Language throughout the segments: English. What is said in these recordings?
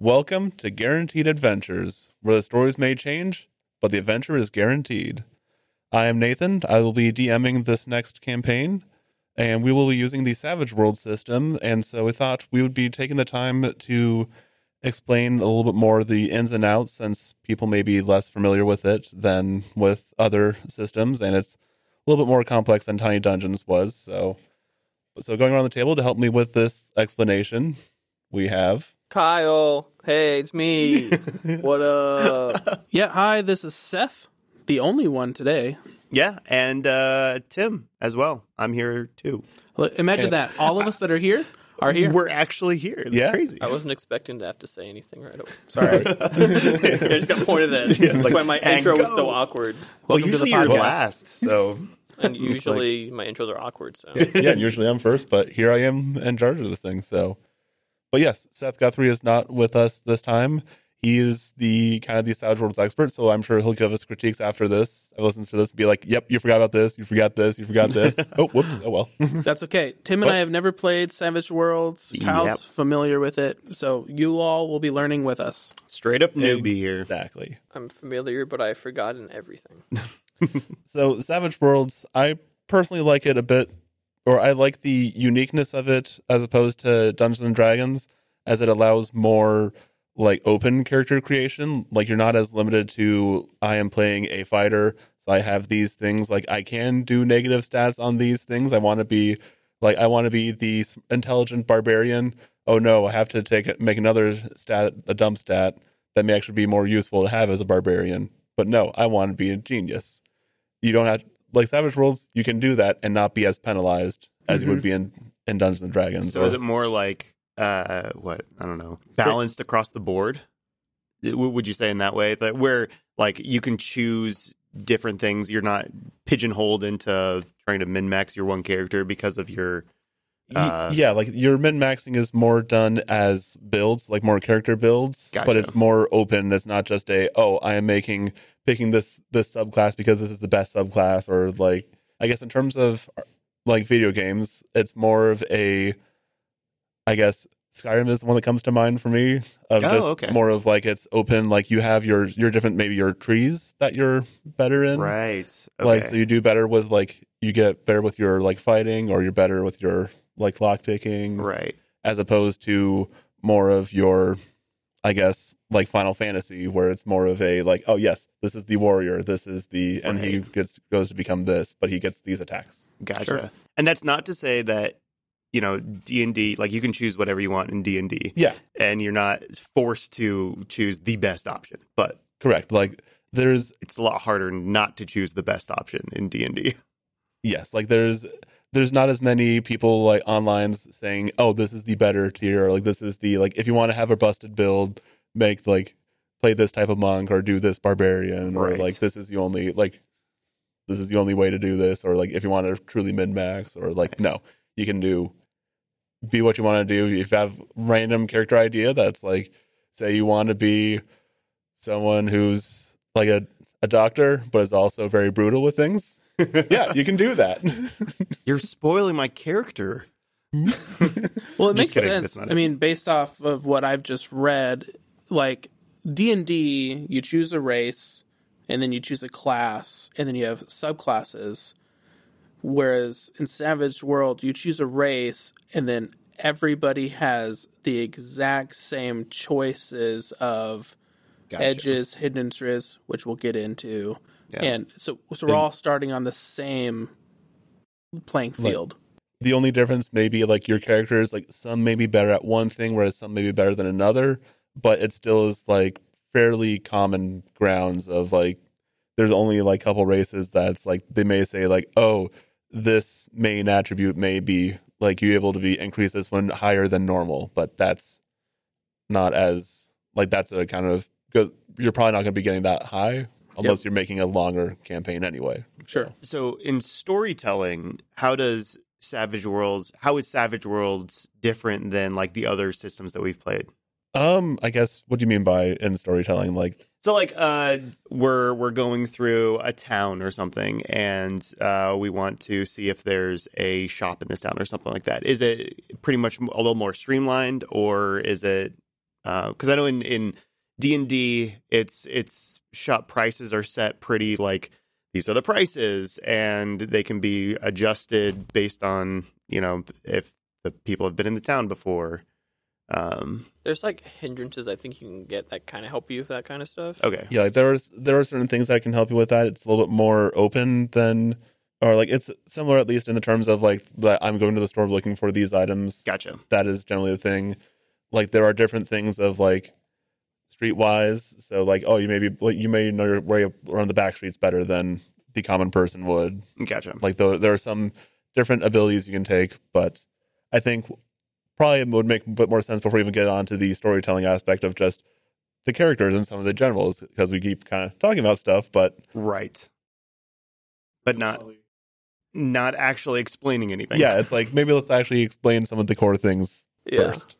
Welcome to Guaranteed Adventures, where the stories may change, but the adventure is guaranteed. I am Nathan. I will be DMing this next campaign, and we will be using the Savage World system. And so we thought we would be taking the time to explain a little bit more the ins and outs, since people may be less familiar with it than with other systems, and it's a little bit more complex than Tiny Dungeons was. So, so going around the table to help me with this explanation, we have Kyle, hey, it's me. what up? Yeah, hi, this is Seth, the only one today. Yeah, and uh, Tim as well. I'm here too. Look, Imagine that. All of us that are here are here. We're actually here. That's Yeah. crazy. I wasn't expecting to have to say anything right away. Sorry. I just got pointed at. That's why my and intro was go. so awkward. well, Welcome to the usually you're podcast. last, so And usually my intros are awkward. So yeah, usually I'm first, but here I am in charge of the thing. So, but yes, Seth Guthrie is not with us this time. He is the kind of the Savage Worlds expert, so I'm sure he'll give us critiques after this. I listen to this and be like, "Yep, you forgot about this. You forgot this. You forgot this. oh, whoops. Oh well." That's okay. Tim and What? I have never played Savage Worlds. Kyle's Yep. familiar with it, so you all will be learning with us. straight up newbie here. exactly. I'm familiar, but I've forgotten everything. So Savage Worlds, I personally like it a bit, or I like the uniqueness of it as opposed to Dungeons and Dragons, as it allows more like open character creation. Like you're not as limited to I am playing a fighter, so I have these things. Like I can do negative stats on these things. I want to be like I want to be the intelligent barbarian. Oh no, I have to take it, make another stat, a dumb stat that may actually be more useful to have as a barbarian. But no, I want to be a genius you don't have like Savage Worlds. You can do that and not be as penalized as you would be in in Dungeons and Dragons. So or- is it more like uh, what I don't know, balanced across the board? Would you say in that way that where like you can choose different things? You're not pigeonholed into trying to min max your one character because of your uh, yeah, like your min maxing is more done as builds, like more character builds, but it's more open. It's not just a oh, I am making picking this this subclass because this is the best subclass, or like I guess in terms of like video games, it's more of a I guess Skyrim is the one that comes to mind for me. Of Oh, just okay. more of like it's open, like you have your your different maybe your trees that you're better in, right. Okay. like so you do better with like you get better with your like fighting or you're better with your like lock picking right. as opposed to more of your i guess like final fantasy where it's more of a like oh yes this is the warrior this is the and he gets goes to become this but he gets these attacks Gotcha. Sure. And that's not to say that you know D and D like you can choose whatever you want in D and D, yeah and you're not forced to choose the best option. But correct like there's it's a lot harder not to choose the best option in D and D. yes like there's there's not as many people like online saying oh this is the better tier or like this is the like if you want to have a busted build make like play this type of monk or do this barbarian or like this is the only like this is the only way to do this or like if you want to truly min max or like Nice. no you can do be what you want to do if you have random character idea that's like say you want to be someone who's like a, a doctor but is also very brutal with things yeah you can do that You're spoiling my character. Well, it Just makes kidding, sense. I it. mean, based off of what I've just read, like D and D, you choose a race, and then you choose a class, and then you have subclasses. Whereas in Savage World, you choose a race, and then everybody has the exact same choices of Gotcha. edges, hidden interests, which we'll get into. Yeah. And so, so we're all starting on the same playing field. the only difference may be like your characters like some may be better at one thing whereas some may be better than another but it still is like fairly common grounds of like there's only like a couple races that's like they may say like oh this main attribute may be like you're able to be increase this one higher than normal but that's not as like that's a kind of good you're probably not going to be getting that high unless you're making a longer campaign anyway Sure. So in storytelling, how does Savage Worlds how is Savage Worlds different than like the other systems that we've played? um i guess what do you mean by in storytelling like So like uh we're we're going through a town or something and uh we want to see if there's a shop in this town or something like that. Is it pretty much a little more streamlined or is it Uh, Because I know in in D and D, it's it's shop prices are set pretty like these are the prices, and they can be adjusted based on you know if the people have been in the town before. Um, There's like hindrances I think you can get that kind of help you with that kind of stuff. okay, Yeah, like there is there are certain things that can help you with that. It's a little bit more open than, or like it's similar at least in the terms of like that I'm going to the store looking for these items. gotcha. That is generally the thing. Like there are different things of like streetwise. So like oh you maybe like you may know your way around the back streets better than the common person would. Gotcha. Like though there are some different abilities you can take, but I think probably it would make a bit more sense before we even get on to the storytelling aspect of just the characters and some of the generals because we keep kind of talking about stuff, but Right. But not not actually explaining anything. yeah, it's like maybe let's actually explain some of the core things Yeah. first.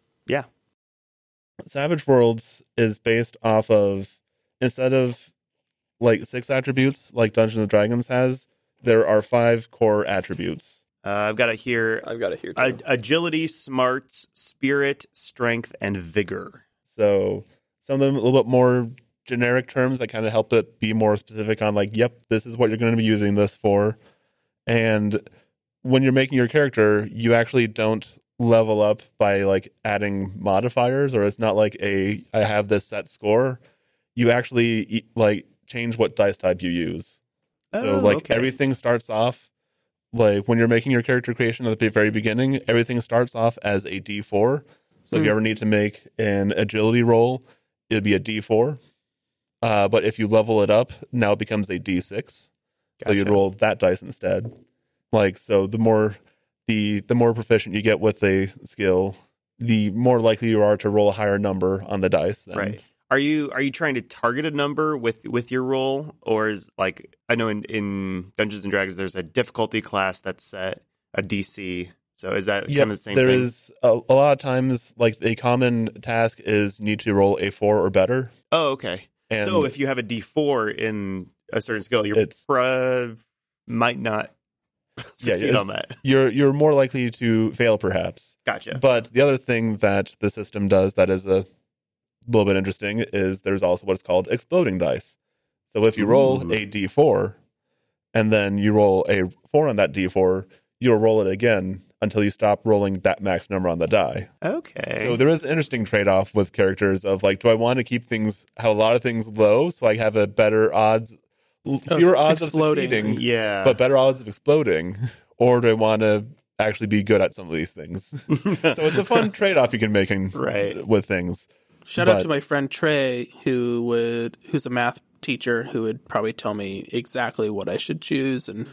Yeah. Savage Worlds is based off of instead of like six attributes like Dungeons and Dragons has, there are five core attributes. Uh, I've got it here. I've got it here too. A- agility, smarts, spirit, strength, and vigor. So some of them a little bit more generic terms that kind of help it be more specific on like, yep, this is what you're going to be using this for. And when you're making your character, you actually don't level up by like adding modifiers or it's not like a I have this set score. You actually like change what dice type you use. Oh, So like okay. everything starts off like when you're making your character creation at the very beginning, everything starts off as a D4. So if Hmm. you ever need to make an agility roll, it'd be a D4. Uh, but if you level it up, now it becomes a D6. So you'd roll that dice instead. Like so, the more the the more proficient you get with a skill, the more likely you are to roll a higher number on the dice. Then. Right. Are you are you trying to target a number with with your roll, or is like I know in in Dungeons and Dragons there's a difficulty class that's set a DC. So is that Yep, kind of the same there thing? is a, a lot of times like a common task is you need to roll a four or better. Oh, okay. And so if you have a D4 in a certain skill, you It's- pro- might not succeed on that. you're you're more likely to fail, perhaps. Gotcha. But the other thing that the system does that is a little bit interesting is there's also what's called exploding dice. So if you roll Ooh. a d4 and then you roll a four on that d4, you'll roll it again until you stop rolling that max number on the die. Okay. So there is an interesting trade off with characters of like, do I want to keep things have a lot of things low so I have a better odds, fewer odds exploding. of succeeding, yeah. but better odds of exploding, or do I want to actually be good at some of these things? so it's a fun trade off you can make in, Right. with things. Shout out to my friend Trey, who would who's a math teacher, who would probably tell me exactly what I should choose, and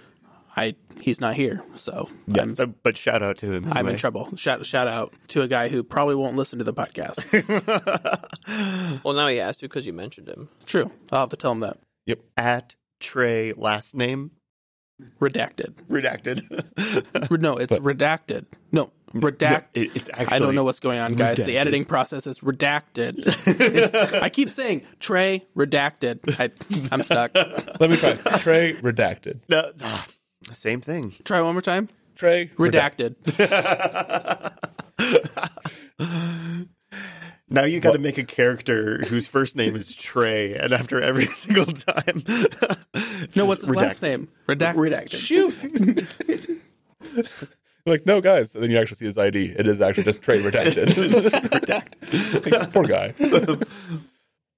I he's not here, so I'm So, but shout out to him. I'm in trouble. Shout shout out to a guy who probably won't listen to the podcast. well, now he has to because you mentioned him. True, I'll have to tell him that. Yep. At Trey last name Redacted. redacted. No, it's redacted. No, redacted. It- it's actually I don't know what's going on, guys. redacted. The editing process is redacted. It's- I keep saying Trey redacted. I, I'm stuck. Let me try. Trey redacted. No, ah, same thing. Try one more time. Trey redacted. Redacted. Now you got to make a character whose first name is Trey, and after every single time, No, what's his Redacted. last name? Redact- Redacted. Shoot. Like, no, guys. And then you actually see his ID. It is actually just Trey redacted. Like, poor guy.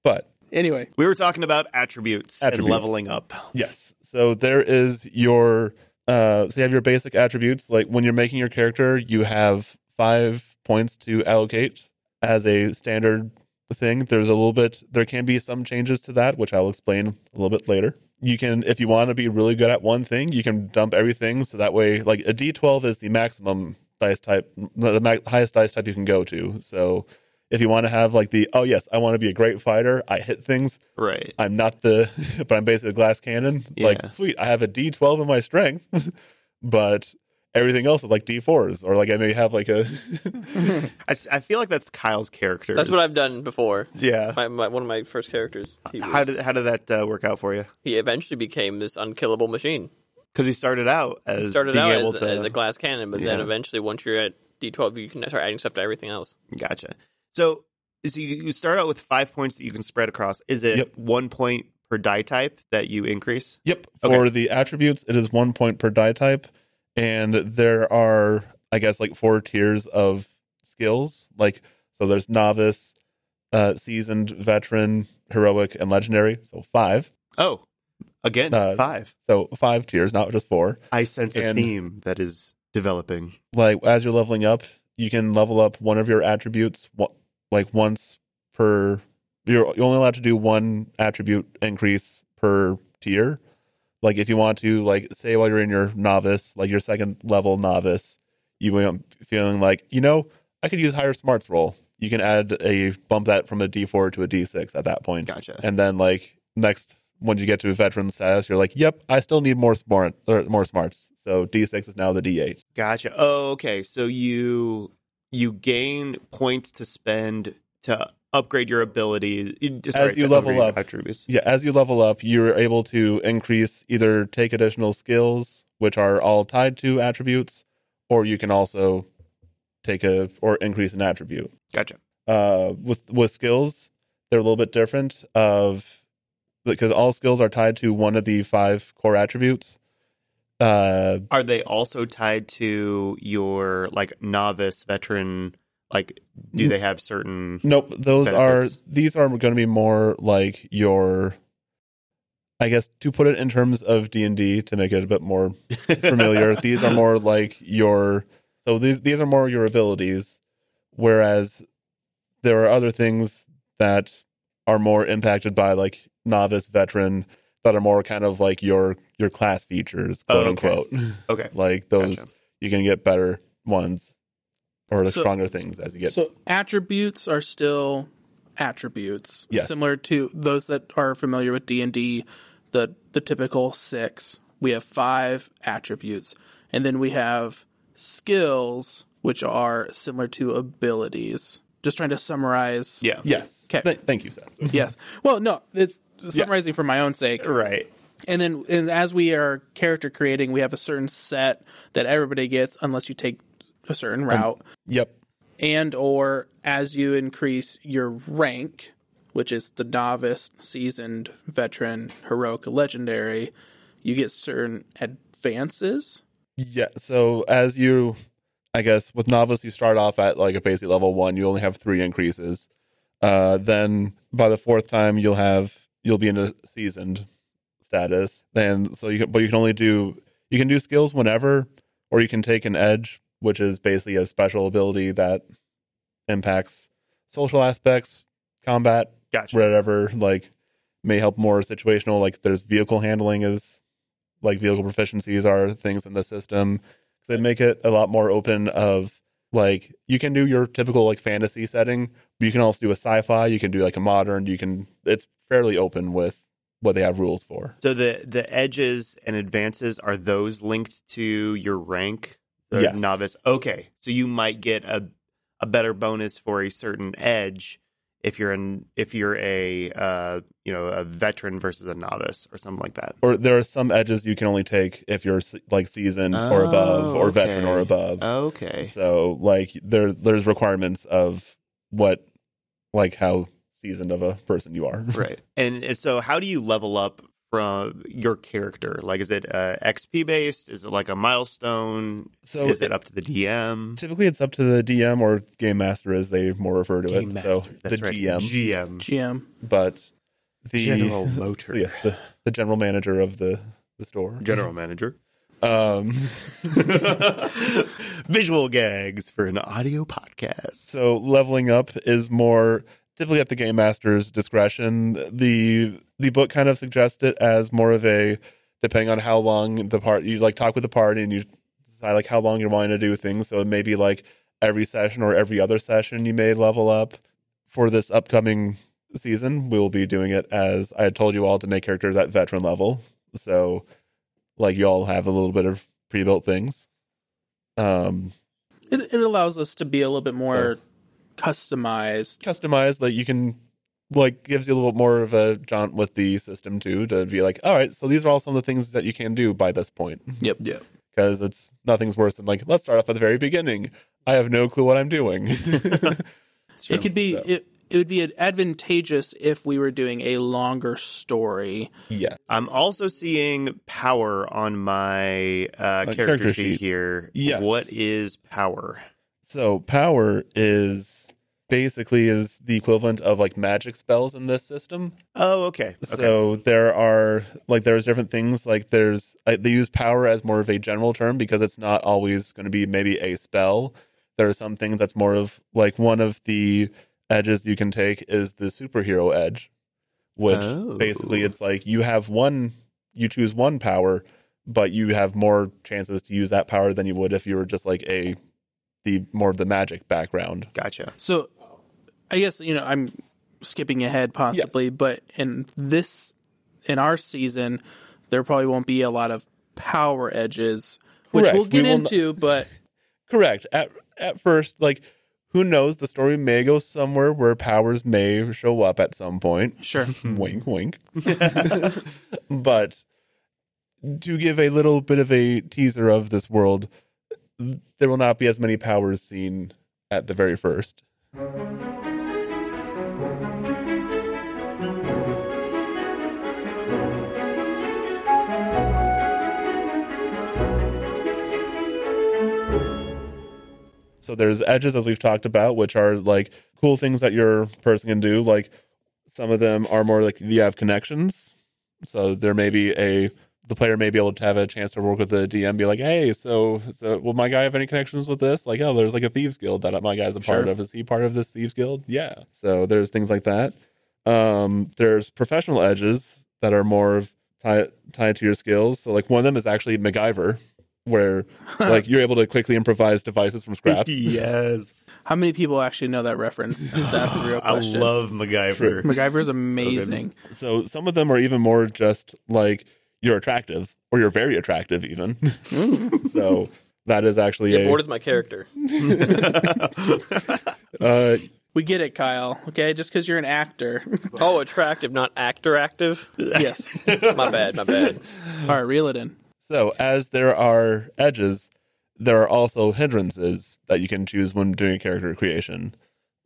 but Anyway, we were talking about attributes, and Attributes. leveling up. Yes. So there is your uh so you have your basic attributes. Like when you're making your character, you have five points to allocate as a standard thing. There's a little bit there can be some changes to that, which I'll explain a little bit later. You can if you want to be really good at one thing, you can dump everything so that way like a D12 is the maximum dice type the ma- highest dice type you can go to. So if you want to have like the oh yes, I want to be a great fighter, I hit things, Right. I'm not the, but I'm basically a glass cannon. Like, sweet, I have a D12 in my strength, but everything else is like D4s, or like I may have like a, I, s- I feel like that's Kyle's character. That's what I've done before. Yeah. My, my, one of my first characters. He, was, How did how did that uh, work out for you? he eventually became this unkillable machine. Because he started out as He started being out able as, to. as a glass cannon, but then eventually, once you're at D12, you can start adding stuff to everything else. Gotcha. So so you, you start out with five points that you can spread across. Is it Yep. one point per die type that you increase? Yep. Okay. For the attributes, it is one point per die type, and there are, I guess, like four tiers of skills. Like, so there's novice, uh, seasoned, veteran, heroic, and legendary. So five. Oh, again, Uh, five. So five tiers, not just four. I sense a theme that is developing. Like as you're leveling up, you can level up one of your attributes, like once per. You're you're only allowed to do one attribute increase per tier. Like if you want to, like say while you're in your novice, like your second level novice, you be feeling like you know I could use higher smarts roll. You can add a bump that from a D4 to a D6 at that point, Gotcha. and then like next once you get to veteran status, you're like, yep, I still need more smart or more smarts. So D6 is now the D8. Gotcha. Oh, okay. So you you gain points to spend to upgrade your abilities. Sorry, you level up. attributes. Yeah, as you level up, you're able to increase either take additional skills, which are all tied to attributes, or you can also take a or increase an attribute. Gotcha. Uh, with with skills, they're a little bit different of because all skills are tied to one of the five core attributes. Uh, Are they also tied to your like novice veteran? Like, do they have certain? Nope, those benefits. are these are going to be more like your I guess to put it in terms of D&D to make it a bit more familiar, these are more like your so these these are more your abilities whereas there are other things that are more impacted by like novice veteran that are more kind of like your your class features, Oh, quote okay. unquote. okay. Like those Gotcha. you can get better ones or the So- stronger things as you get So attributes are still attributes, Yes. similar to those that are familiar with D and D. The the typical six. We have five attributes, and then we have skills, which are similar to abilities. Just trying to summarize. Yeah. Yes. 'Kay. Th- thank you, Seth. Yes. Well, no, it's summarizing for my own sake. Right. And then, and as we are character creating, we have a certain set that everybody gets, unless you take a certain route, Yep. and or as you increase your rank, which is the novice, seasoned, veteran, heroic, legendary, you get certain advances. Yeah. So as you, I guess with novice, you start off at like a basic level one. You only have three increases. Uh, then by the fourth time, you'll have you'll be in a seasoned status. Then so you can, but you can only do you can do skills whenever, or you can take an edge, which is basically a special ability that impacts social aspects, combat, Gotcha. whatever like may help more situational like there's vehicle handling is like vehicle proficiencies are things in the system. So they make it a lot more open of like you can do your typical like fantasy setting but you can also do a sci-fi you can do like a modern you can it's fairly open with what they have rules for. So the the edges and advances are those linked to your rank, Yes. novice. Okay, so you might get a a better bonus for a certain edge if you're an if you're a uh, you know a veteran versus a novice or something like that. or there are some edges you can only take if you're like seasoned or above Oh, or veteran or above Okay, So like there there's requirements of what like how seasoned of a person you are. right. And so, how do you level up from your character? Like, is it uh, XP based? Is it like a milestone? So is it it- up to the DM? typically it's up to the DM or game master as they more refer to Game it. master. So That's the right. GM, GM. GM. but the General Motor. so, yeah, the, the general manager of the the store. General manager. Um Visual gags for an audio podcast. so leveling up is more typically at the game master's discretion. The the book kind of suggests it as more of a depending on how long the part you like talk with the party and you decide like how long you're wanting to do things. So it may be like every session or every other session you may level up. For this upcoming season, we'll be doing it as I had told you all to make characters at veteran level. So like you all have a little bit of pre-built things. Um It, it allows us to be a little bit more customized. customized that you can like gives you a little bit more of a jaunt with the system too to be like all right so these are all some of the things that you can do by this point Yep. Yeah. because it's nothing's worse than like let's start off at the very beginning i have no clue what i'm doing It could be So- it, it would be advantageous if we were doing a longer story. Yeah. I'm also seeing power on my uh, character, character sheet, sheet. here. Yes. What is power? So power is basically is the equivalent of like magic spells in this system. Oh, okay. Okay. So there are like there's different things like there's like, they use power as more of a general term because it's not always going to be maybe a spell. There are some things that's more of like one of the edges you can take is the superhero edge, which Oh. basically it's like you have one you choose one power, but you have more chances to use that power than you would if you were just like a the more of the magic background. gotcha. So I guess, you know, I'm skipping ahead possibly, but in this in our season, there probably won't be a lot of power edges, which Correct. we'll get will into, but Correct. At at first, like who knows, the story may go somewhere where powers may show up at some point. sure. wink, wink. but to give a little bit of a teaser of this world, there will not be as many powers seen at the very first. So there's edges as we've talked about, which are like cool things that your person can do. Like some of them are more like you have connections. So there may be a the player may be able to have a chance to work with the DM, be like, hey, so so will my guy have any connections with this? Like, oh, there's like a thieves guild that my guy's a part of. Is he part of this thieves guild? Yeah. So there's things like that. Um, there's professional edges that are more of tied tied to your skills. So like one of them is actually MacGyver, where like you're able to quickly improvise devices from scraps. yes. How many people actually know that reference? That's the real question. I question. love MacGyver. MacGyver is amazing. So some of them are even more just like you're attractive or you're very attractive even. so that is actually Yeah, a bored is my character. uh, we get it, Kyle. Okay, just because you're an actor. Oh, attractive, not actor active. yes. My bad, my bad. All right, reel it in. So as there are edges, there are also hindrances that you can choose when doing character creation.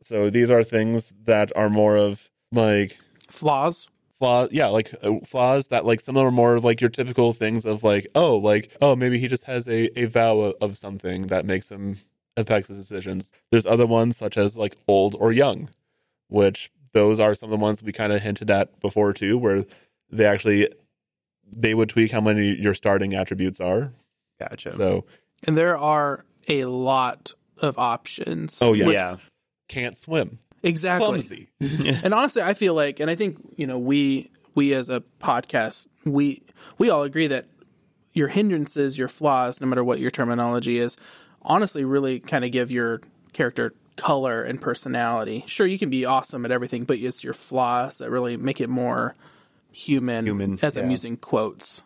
So these are things that are more of like Flaws. flaws yeah like uh, flaws that like some of them are more like your typical things of like oh like oh maybe he just has a, a vow of, of something that makes him affects his decisions there's other ones such as like old or young which those are some of the ones we kind of hinted at before too where they actually they would tweak how many your starting attributes are Gotcha. so And there are a lot of options. oh yeah Yeah. can't swim exactly. clumsy And honestly, I feel like, and I think you know, we we as a podcast, we we all agree that your hindrances, your flaws, no matter what your terminology is, honestly, really kind of give your character color and personality. Sure, you can be awesome at everything, but it's your flaws that really make it more human. Human, as I'm using quotes,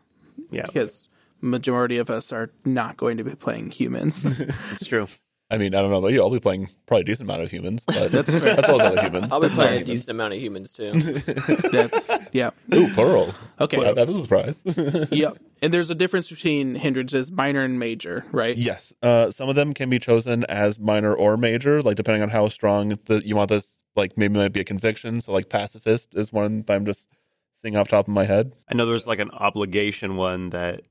yeah. because majority of us are not going to be playing humans. It's true. i mean i don't know about you i'll be playing probably a decent amount of humans but that's as well as other humans I'll be That's playing a fine. decent amount of humans too. That's yeah. Ooh, plural. Okay. That- that's a surprise. Yep. And there's a difference between hindrances, minor and major, right? yes. Uh, some of them can be chosen as minor or major, like depending on how strong the, you want this. Like maybe it might be a conviction. So like pacifist is one that I'm just seeing off the top of my head. I know there's like an obligation one that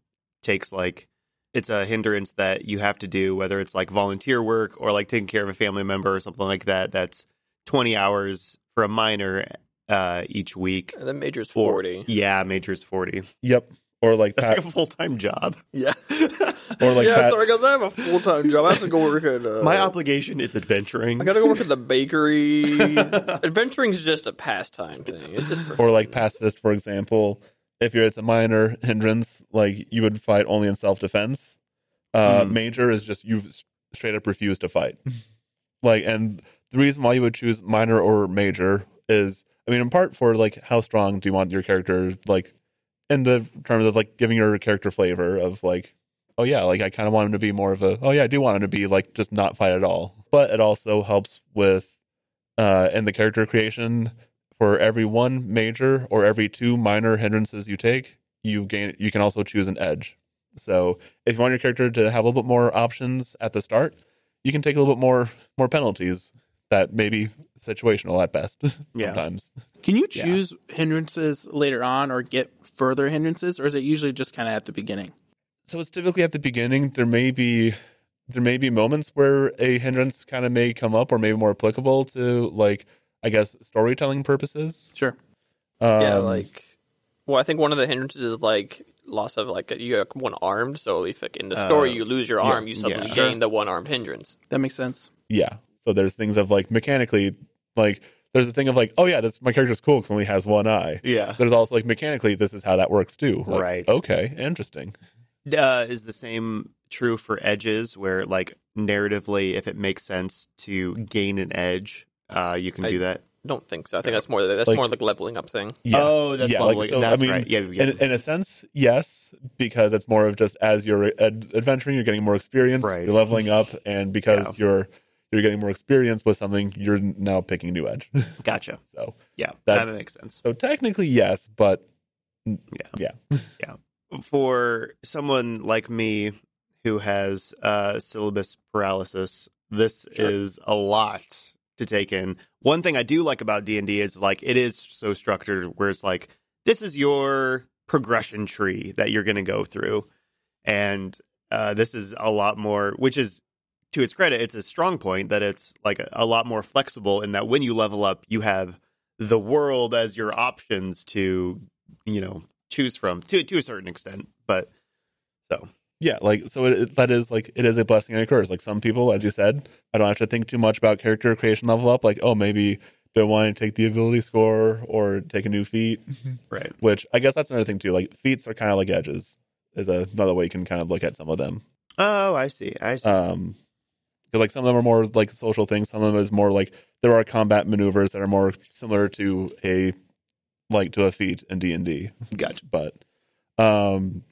takes like it's a hindrance that you have to do, whether it's like volunteer work or like taking care of a family member or something like that. That's 20 hours for a minor uh, each week. And then major's Or- 40. Yeah, major's 40. Yep. Or like That's pa- like a full time job. Yeah. Or like yeah, Pat- sorry guys, I have a full time job. I have to go work at. Uh, My obligation is adventuring. I gotta go work at the bakery. Adventuring's just a pastime thing. It's just for or like pacifist, for example. If you're it's a minor hindrance, like you would fight only in self defense. Uh, Mm. Major is just you've straight up refuse to fight. like, and the reason why you would choose minor or major is, I mean, in part for like how strong do you want your character, like, in the terms of like giving your character flavor of like, oh yeah, like I kind of want him to be more of a, oh yeah, I do want him to be like just not fight at all. But it also helps with, uh, in the character creation for every one major or every two minor hindrances you take, you gain you can also choose an edge. So if you want your character to have a little bit more options at the start, you can take a little bit more more penalties that may be situational at best. Yeah. Sometimes. Can you Yeah. choose hindrances later on or get further hindrances, or is it usually just kind of at the beginning? So it's typically at the beginning. There may be there may be moments where a hindrance kind of may come up or maybe more applicable to like I guess storytelling purposes. Sure. Um, yeah, like, well, I think one of the hindrances is like loss of like you have one armed. So if like, in the story Uh, you lose your yeah, arm, you suddenly yeah. Sure. gain the one armed hindrance. That makes sense. yeah. So there's things of like mechanically like there's a thing of like oh yeah that's my character's cool because only has one eye. Yeah. There's also like mechanically this is how that works too. Like, Right. Okay. Interesting. Uh, is the same true for edges where like narratively if it makes sense to gain an edge, uh, you can I- do that? Don't think so. I think that's more that's Like- more like leveling up thing. Yeah. Oh, that's Yeah, lovely. like, so, that's I mean, right. Yeah, yeah. in, in a sense, yes, because it's more of just as you're ad- adventuring, you're getting more experience, Right. you're leveling up, and because Yeah. you're you're getting more experience with something, you're now picking a new edge. gotcha. so, Yeah, that makes sense. so technically, yes, but yeah Yeah. yeah, For someone like me who has uh, syllabus paralysis, this Sure. is a lot to take in. One thing I do like about D and D is like it is so structured, where it's like this is your progression tree that you're going to go through, and uh, this is a lot more, which is to its credit, it's a strong point that it's like a, a lot more flexible in that when you level up, you have the world as your options to you know choose from to to a certain extent. But so yeah, like so it, that is like it is a blessing and a curse. Like some people, as you said, I don't have to think too much about character creation level up. Like oh, maybe do I want to take the ability score or take a new feat? right, Which I guess that's another thing too. Like feats are kind of like edges. Is another way you can kind of look at some of them. oh, I see, I see. um 'cause, like some of them are more like social things some of them is more like there are combat maneuvers that are more similar to a like to a feat in d&d gotcha. but um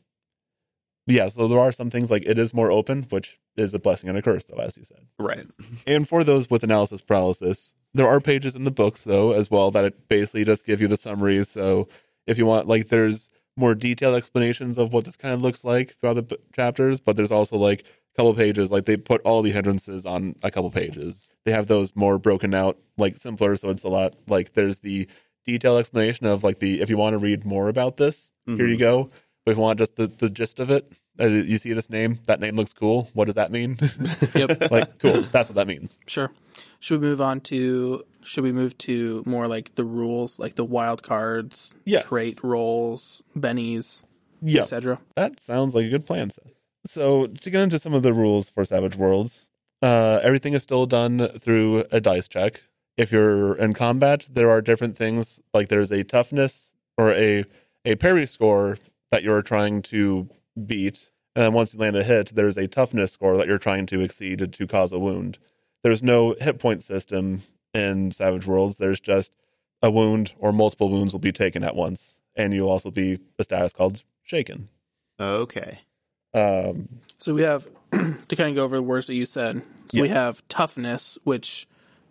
yeah so there are some things like it is more open which is a blessing and a curse though as you said. Right, and for those with analysis paralysis there are pages in the books though as well that it basically just give you the summaries. So if you want like there's more detailed explanations of what this kind of looks like throughout the b- chapters but there's also like a couple pages like they put all the hindrances on a couple pages. They have those more broken out like simpler so it's a lot like there's the detailed explanation of like the if you want to read more about this here you Mhm. go but if you want just the, the gist of it uh, you see this name that name looks cool what does that mean Yep. like cool that's what that means Sure. Should we move on to? Should we move to more like the rules, like the wild cards, Yes. trait rolls, bennies, yeah etc. That sounds like a good plan, Seth. So to get into some of the rules for Savage Worlds, uh, everything is still done through a dice check. If you're in combat, there are different things like there's a toughness or a a parry score that you're trying to beat, and then once you land a hit, there's a toughness score that you're trying to exceed to cause a wound. There's no hit point system in Savage Worlds. There's just a wound or multiple wounds will be taken at once, and you'll also be a status called shaken. okay, Um, So we have to kind of go over the words that you said. So we have toughness, which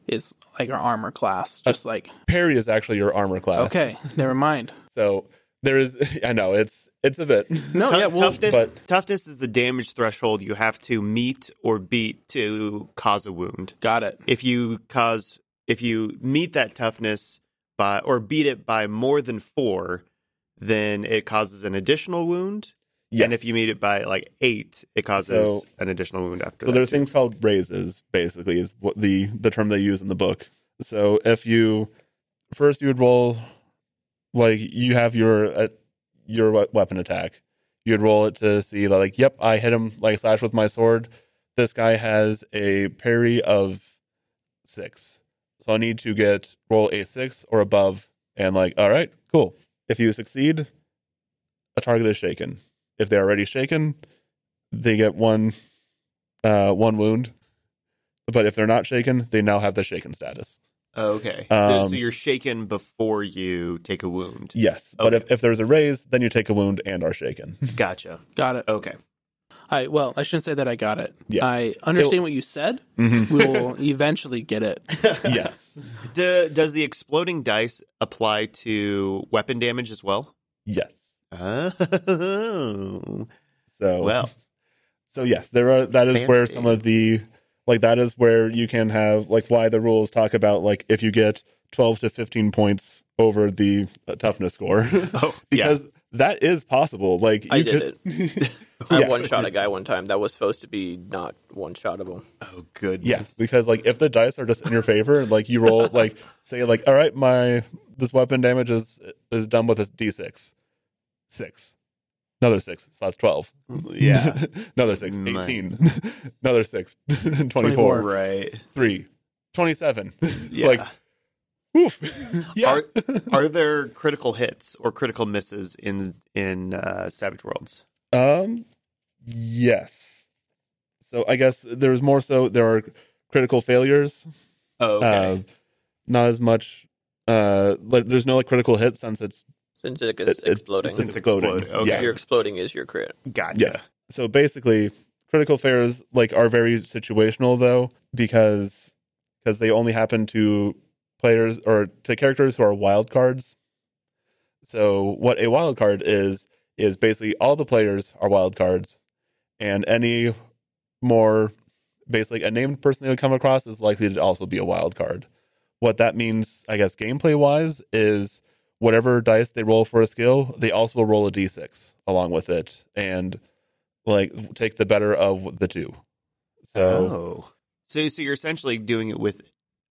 is like our armor class, just like parry is actually your armor class. okay, never mind. So there is, I know it's it's a bit. No, Tou- yeah, well, toughness. but- toughness is the damage threshold you have to meet or beat to cause a wound. got it. If you cause, if you meet that toughness by or beat it by more than four, then it causes an additional wound. Yes. And if you meet it by like eight, it causes So- an additional wound after. so there's too. things called raises. Basically, is what the the term they use in the book. So if you first you would roll, like you have your uh, your weapon attack, you'd roll it to see like, yep, I hit him like slash with my sword. This guy has a parry of six, so I need to get roll a six or above, and like, all right, cool. If you succeed, a target is shaken. If they're already shaken, they get one uh one wound. But if they're not shaken, they now have the shaken status. Okay. so, so Um, you're shaken before you take a wound. Yes. But if, if there's a raise, then you take a wound and are shaken. Gotcha. Got it. Okay. I well, I shouldn't say that I got it. Yeah. I understand what you said. Mhm. We will eventually get it. yes. Do, does the exploding dice apply to weapon damage as well? Yes. Oh. So Well, so yes, there are that is where some of the like that is where you can have like why the rules talk about like if you get 12 to 15 points over the uh, toughness score Oh, because that is possible like I you did could- I Yeah. one shot a guy one time that was supposed to be not one shot of him. Oh, goodness. yes because like if the dice are just in your favor like you roll like say like all right my this weapon damage is is done with a d6 six another six so that's 12 Yeah. another six 18 another six 24, 24. right. 3 27 Yeah. like oof yeah Are, are there critical hits or critical misses in in uh, Savage Worlds? Um, yes. So I guess there's more so there are critical failures. Oh, Uh, not as much. Uh, like there's no like critical hit since it's Since it, it- it's it- exploding. Since it's Since exploding. explode, okay. Yeah. Your exploding is your crit. gotcha. Yes. So basically, critical failures like are very situational though because because they only happen to players or to characters who are wild cards. So what a wild card is is basically all the players are wild cards, and any more basically a named person they would come across is likely to also be a wild card. What that means, I guess, gameplay wise, is whatever dice they roll for a skill, they also will roll a d6 along with it, and like take the better of the two. So oh, so so you're essentially doing it with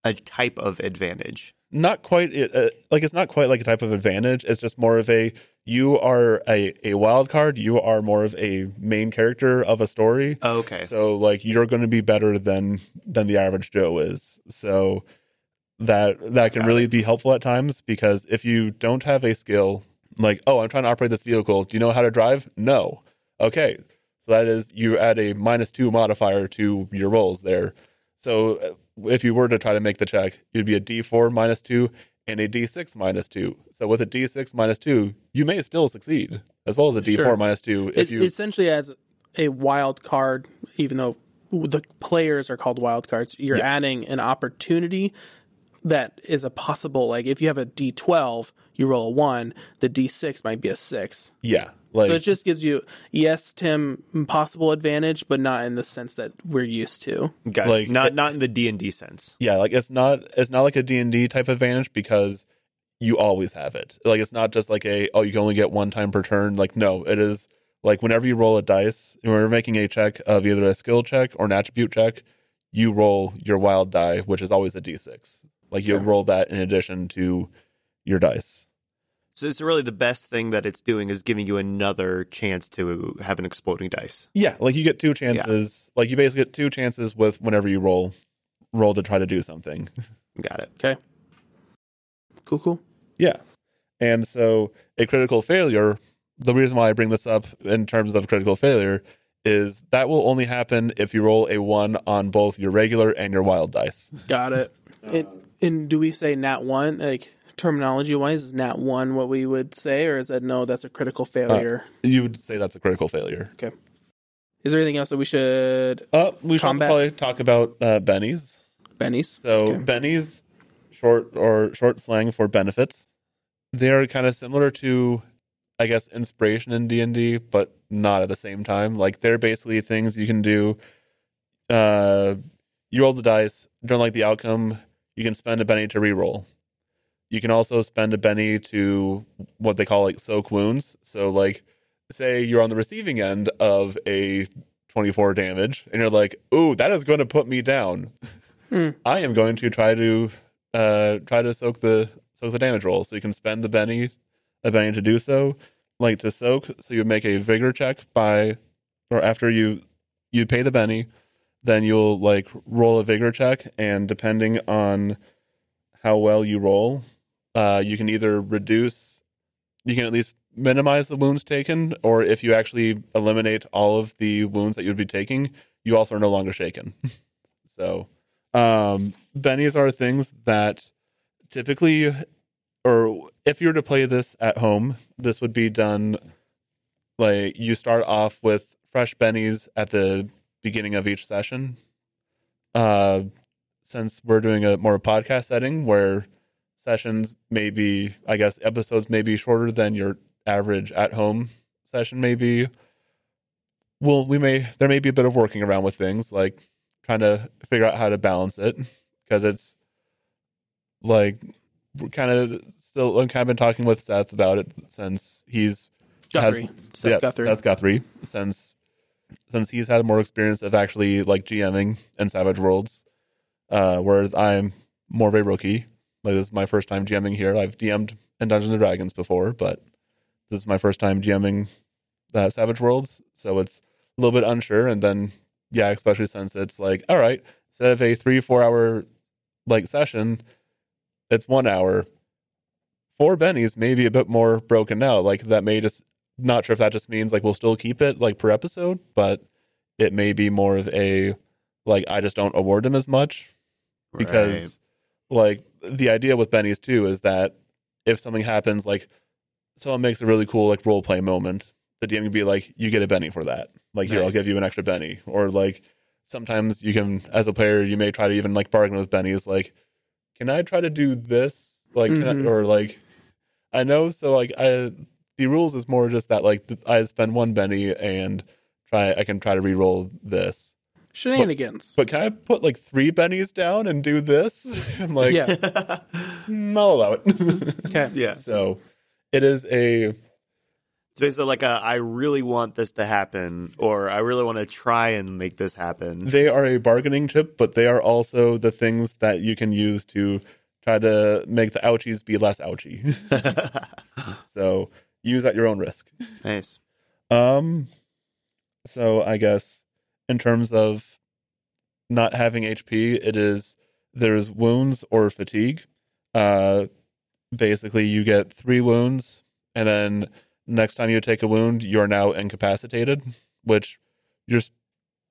a type of advantage. not quite uh, like it's not quite like a type of advantage. It's just more of a you are a a wild card. You are more of a main character of a story. Oh, okay. So like you're going to be better than than the average Joe is. So that that can Got really it. be helpful at times because if you don't have a skill like oh I'm trying to operate this vehicle, do you know how to drive? No. Okay. So that is you add a minus 2 modifier to your rolls there. So uh, if you were to try to make the check, it'd be a D4 minus 2 and a D6 minus 2. So with a D6 minus 2, you may still succeed as well as a D4 Sure. minus 2 if It you essentially adds a wild card, even though the players are called wild cards. You're Yeah. adding an opportunity that is a possible. Like if you have a D12, you roll a one. The D6 might be a six. yeah, like so it just gives you yes, Tim, possible advantage, but not in the sense that we're used to. Got like- it. Not not in the D and D sense. yeah like it's not it's not like a d&d type advantage because you always have it like it's not just like a oh you can only get one time per turn like no it is like whenever you roll a dice when you're making a check of either a skill check or an attribute check you roll your wild die which is always a d6 like you Sure. roll that in addition to your dice So it's really the best thing that it's doing is giving you another chance to have an exploding dice. yeah like you get two chances like you basically get two chances with whenever you roll roll to try to do something Got it. Okay. Cool, cool. Yeah. And so a critical failure, the reason why I bring this up in terms of critical failure is that will only happen if you roll a one on both your regular and your wild dice. Got it. And, and do we say nat one? Like terminology wise, is nat one what we would say, or is that no? That's a critical failure. You would say that's a critical failure. okay. Is there anything else that we should Uh, we should probably talk about uh, bennies. Benny's? So Okay. bennies, short or short slang for benefits. They are kind of similar to, I guess, inspiration in D and D, but not at the same time. Like they're basically things you can do. Uh, you roll the dice, don't like the outcome. You can spend a benny to reroll. You can also spend a benny to what they call like soak wounds. So like, say you're on the receiving end of a 24 damage, and you're like, "Ooh, that is going to put me down." I am going to try to uh try to soak the soak the damage roll. So you can spend the Benny a Benny to do so. Like to soak, so you make a vigor check by or after you you pay the Benny, then you'll like roll a vigor check and depending on how well you roll, uh you can either reduce you can at least minimize the wounds taken, or if you actually eliminate all of the wounds that you'd be taking, you also are no longer shaken. so um bennies are things that typically or if you were to play this at home this would be done like you start off with fresh bennies at the beginning of each session uh since we're doing a more podcast setting where sessions may be i guess episodes may be shorter than your average at home session may be well we may there may be a bit of working around with things like trying to figure out how to balance it because it's like we're kind of still I've kind of been talking with Seth about it since he's Guthrie. Seth yeah, Guthrie. Seth Guthrie since since he's had more experience of actually like GMing in Savage Worlds, uh, whereas I'm more of a rookie. Like this is my first time GMing here. I've DM'd in Dungeons and Dragons before, but this is my first time GMing uh, Savage Worlds, so it's a little bit unsure. And then yeah, especially since it's like all right, instead of a three four hour like session, it's one hour. Four bennies may be a bit more broken out. Like that may just not sure if that just means like we'll still keep it like per episode, but it may be more of a like I just don't award them as much because like the idea with bennies too is that if something happens like someone makes a really cool like role play moment, the DM can be like, you get a benny for that. Like here, I'll give you an extra benny. Or like sometimes you can as a player you may try to even like bargain with bennies like, can I try to do this? Like can Mhm. I, or like I know so like I the rules is more just that like th- I spend one benny and try I can try to re-roll this. Shenanigans. But can I put like three bennies down and do this? I'm like, yeah. "Mm, I'll allow it. Okay. yeah. so it is a It's basically like a I really want this to happen, or I really want to try and make this happen. they are a bargaining chip, but they are also the things that you can use to try to make the ouchies be less ouchy. so use at your own risk. nice. Um, so I guess in terms of not having HP, it is there's wounds or fatigue. Uh, basically, you get three wounds, and then next time you take a wound, you are now incapacitated, which you're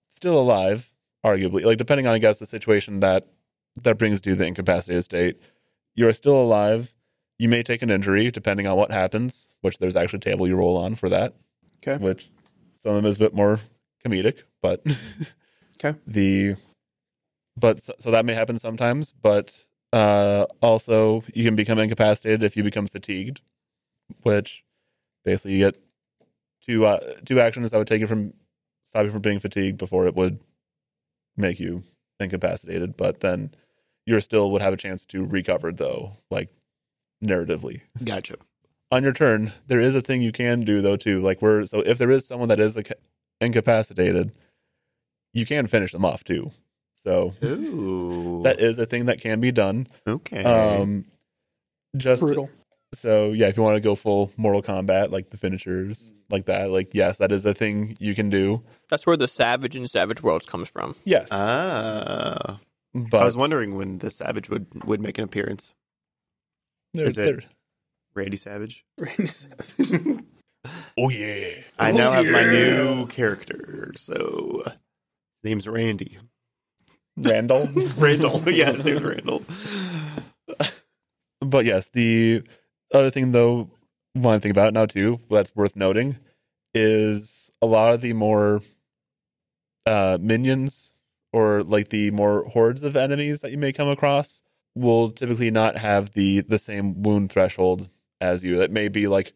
still alive, arguably. Like depending on I guess the situation that that brings you to the incapacitated state, you are still alive. You may take an injury depending on what happens, which there's actually a table you roll on for that Okay. which some of them is a bit more comedic, but Okay. the but so, so that may happen sometimes, but uh also you can become incapacitated if you become fatigued, which basically you get two uh, two actions that would take you from stop you from being fatigued before it would make you incapacitated, but then you still would have a chance to recover though, like narratively Gotcha. on your turn, there is a thing you can do though too. Like where so if there is someone that is incapacitated, you can finish them off too. So Ooh. that is a thing that can be done. okay. Um, just Brutal. so yeah, if you want to go full Mortal Kombat, like the finishers, like that, like yes, that is a thing you can do. That's where the Savage and Savage Worlds comes from. Yes, ah. but I was wondering when the Savage would would make an appearance. There- is it- there- Randy Savage. oh yeah, I Oh, now have my new character. So his name's Randy. Randall. Randall. yeah, his name's Randall. but yes, the other thing though, one thing about it now too, that's worth noting, is a lot of the more uh minions or like the more hordes of enemies that you may come across will typically not have the the same wound threshold as you. It may be like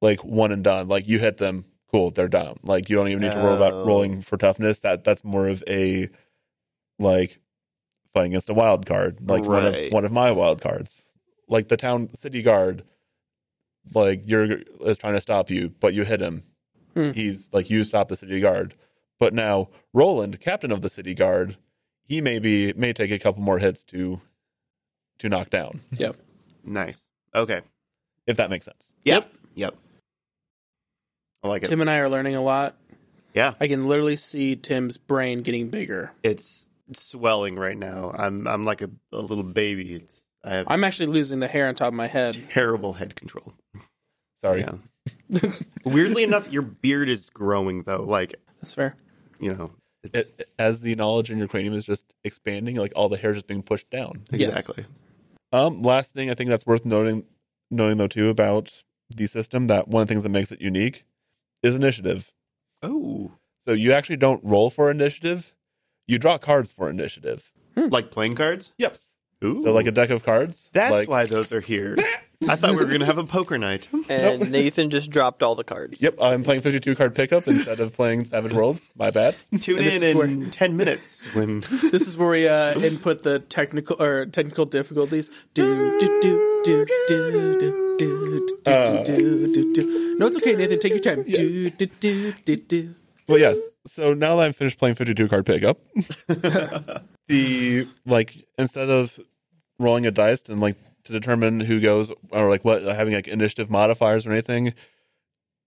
like one and done. Like you hit them, cool, they're down. Like you don't even need to worry about rolling for toughness. That that's more of a like fighting against a wild card, like one of Right. one of my wild cards. Like the town city guard, like you're is trying to stop you, but you hit him. Hmm. He's like you stop the city guard. But now Roland, captain of the city guard, he may be may take a couple more hits to to knock down, Yep. Nice. Okay. if that makes sense. Yep. Yep. I like it. Tim and I are learning a lot. Yeah. I can literally see Tim's brain getting bigger. It's swelling right now. I'm I'm like a, a little baby. It's I have I'm actually losing the hair on top of my head. terrible head control. Sorry. Yeah. Weirdly enough, your beard is growing though. Like That's fair. you know, it's It, as the knowledge in your cranium is just expanding, like all the hair is just being pushed down. Yes. exactly. Um, last thing I think that's worth noting, noting though too about the system that one of the things that makes it unique is initiative. Oh, So you actually don't roll for initiative; you draw cards for initiative. like playing cards. Yep. Ooh, So like a deck of cards. that's like, why those are here. I thought we were gonna have a poker night. And Nathan just dropped all the cards. Yep, I'm playing 52 card pickup instead of playing Savage Worlds. My bad. Tune And this in is where- in ten minutes when This is where we uh, input the technical or technical difficulties. Do do do do do do do do do do do. No, it's okay, Nathan. Take your time. Do do do do do. Well, yes. So now that I'm finished playing 52 card pickup, the like instead of rolling a dice and like to determine who goes or like what having like initiative modifiers or anything,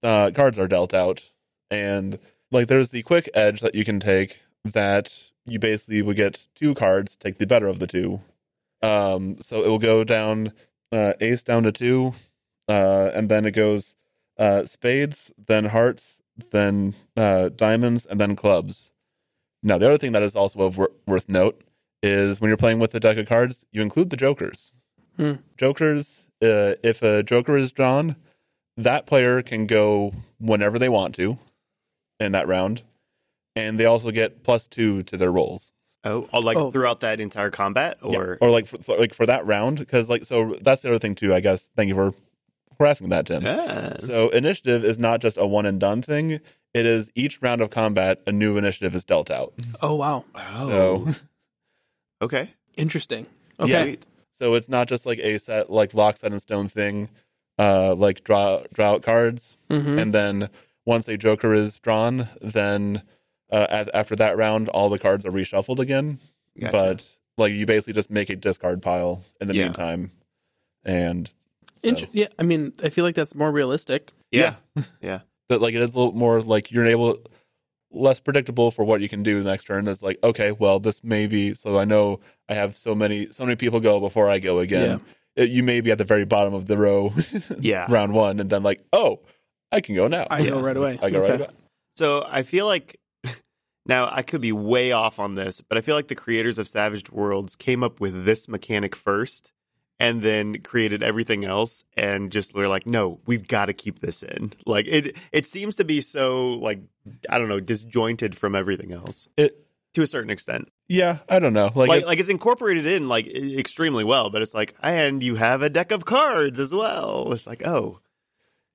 uh, cards are dealt out, and like there's the quick edge that you can take that you basically would get two cards, take the better of the two. Um, so it will go down uh, ace down to two, uh, and then it goes uh, spades, then hearts, then uh, diamonds, and then clubs. Now, the other thing that is also of wor- worth note is when you're playing with a deck of cards, you include the jokers. Hmm. Jokers, uh, if a joker is drawn, that player can go whenever they want to in that round, and they also get plus two to their rolls. oh, oh, like Oh. throughout that entire combat, Yeah. or or like for, for- like for that round, because like so that's the other thing too. I guess thank you for for asking that, Tim. Ah. So initiative is not just a one and done thing. It is each round of combat, a new initiative is dealt out. Oh wow, So okay, interesting. Yeah. So it's not just like a set like lock set in stone thing. Uh, like draw draw out cards, Mhm. and then once a joker is drawn, then uh, after that round, all the cards are reshuffled again. Gotcha. But like you basically just make a discard pile in the Yeah. meantime, and so- yeah. I mean, I feel like that's more realistic. yeah, yeah, that like it is a little more like you're able less predictable for what you can do next turn. It's like okay, well this may be so I know I have so many so many people go before I go again. It- you may be at the very bottom of the row, yeah. round one, and then like oh I can go now. I go right away. I go Okay. right back. So I feel like now I could be way off on this, but I feel like the creators of Savage Worlds came up with this mechanic first and then created everything else and just were like, no, we've got to keep this in. Like it it seems to be so like I don't know, disjointed from everything else It to a certain extent. yeah I don't know like, Like it- like, it's incorporated in like extremely well, but it's like and you have a deck of cards as well. It's like, oh,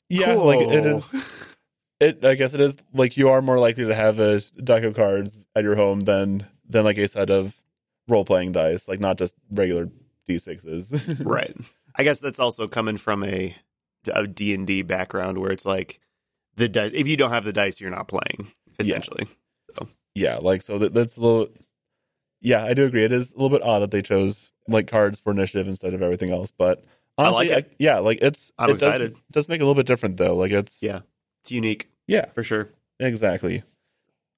yeah like it is it I guess it is like you are more likely to have a deck of cards at your home than than like a set of role playing dice like not just regular d6s right. I guess that's also coming from a a d&d background where it's like the dice if you don't have the dice you're not playing essentially. Yeah like so that, that's a little yeah i do agree. It is a little bit odd that they chose like cards for initiative instead of everything else but I like honestly it. yeah like it's I'm it does- excited. does, make it a little bit different though. Like it's yeah. It's unique. Yeah. For sure. Exactly.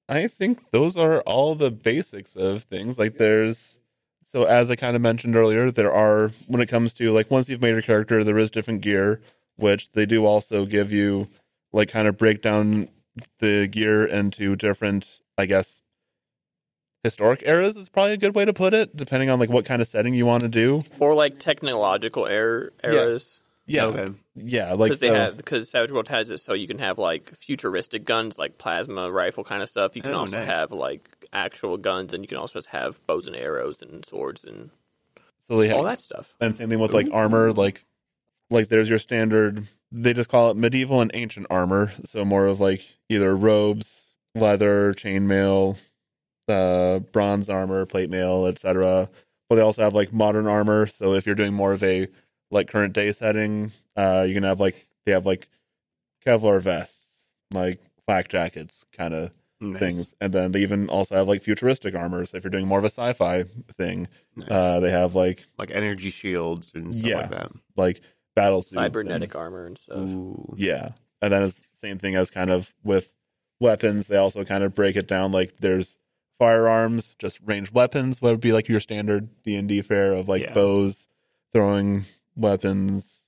I think those are all the basics of things. Like there's so as i kind of mentioned earlier there are when it comes to like once you've made your character there is different gear which they do also give you like kind of break down the gear into different i guess historic eras is probably a good way to put it depending on like what kind of setting you want to do Or like technological er- eras. yeah okay yeah like Because they so- have because Savage World has it so you can have like futuristic guns like plasma rifle kind of stuff. You can Oh, also nice. have like actual guns and you can also just have bows and arrows and swords and so they have, all that stuff. and same thing with like armor like like there's your standard they just call it medieval and ancient armor. So more of like either robes leather chainmail uh bronze armor plate mail etc but they also have like modern armor. So if you're doing more of a like current day setting uh you can have like they have like kevlar vests like flak jackets kind of nice. things and then they even also have like futuristic armors. so if you're doing more of a sci-fi thing Nice. uh they have like like energy shields and stuff yeah. like that like battle suits and- Cybernetic armor and stuff. Ooh. yeah and then it's same thing as kind of with weapons they also kind of break it down like there's firearms just ranged weapons what would be like your standard d&d fare of like Yeah. bows throwing weapons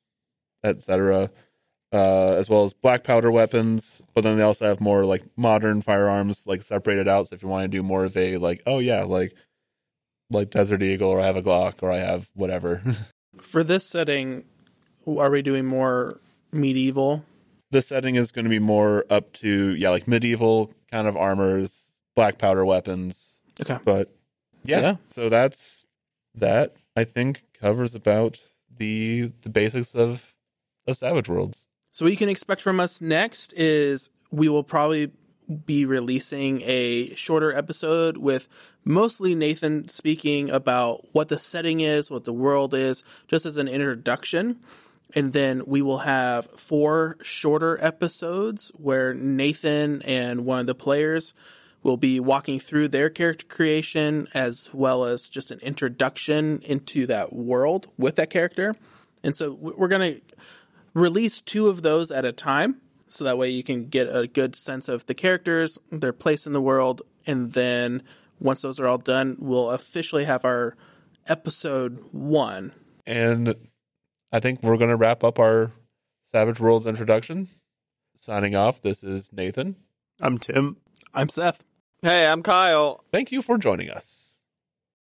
etc uh, as well as black powder weapons but then they also have more like modern firearms like separated out so if you want to do more of a like oh yeah like like desert eagle or i have a glock or i have whatever For this setting, are we doing more medieval? the setting is going to be more up to yeah like medieval kind of armors black powder weapons Okay. but yeah, Yeah. so that's that i think covers about the the basics of of Savage Worlds. So what you can expect from us next is we will probably be releasing a shorter episode with mostly Nathan speaking about what the setting is, what the world is, just as an introduction. And then we will have four shorter episodes where Nathan and one of the players will be walking through their character creation as well as just an introduction into that world with that character. And so we're going to release two of those at a time so that way you can get a good sense of the characters, their place in the world, and then once those are all done, we'll officially have our episode one. And I think we're going to wrap up our Savage Worlds introduction. Signing off, this is Nathan. I'm Tim. I'm Seth. Hey, I'm Kyle. Thank you for joining us.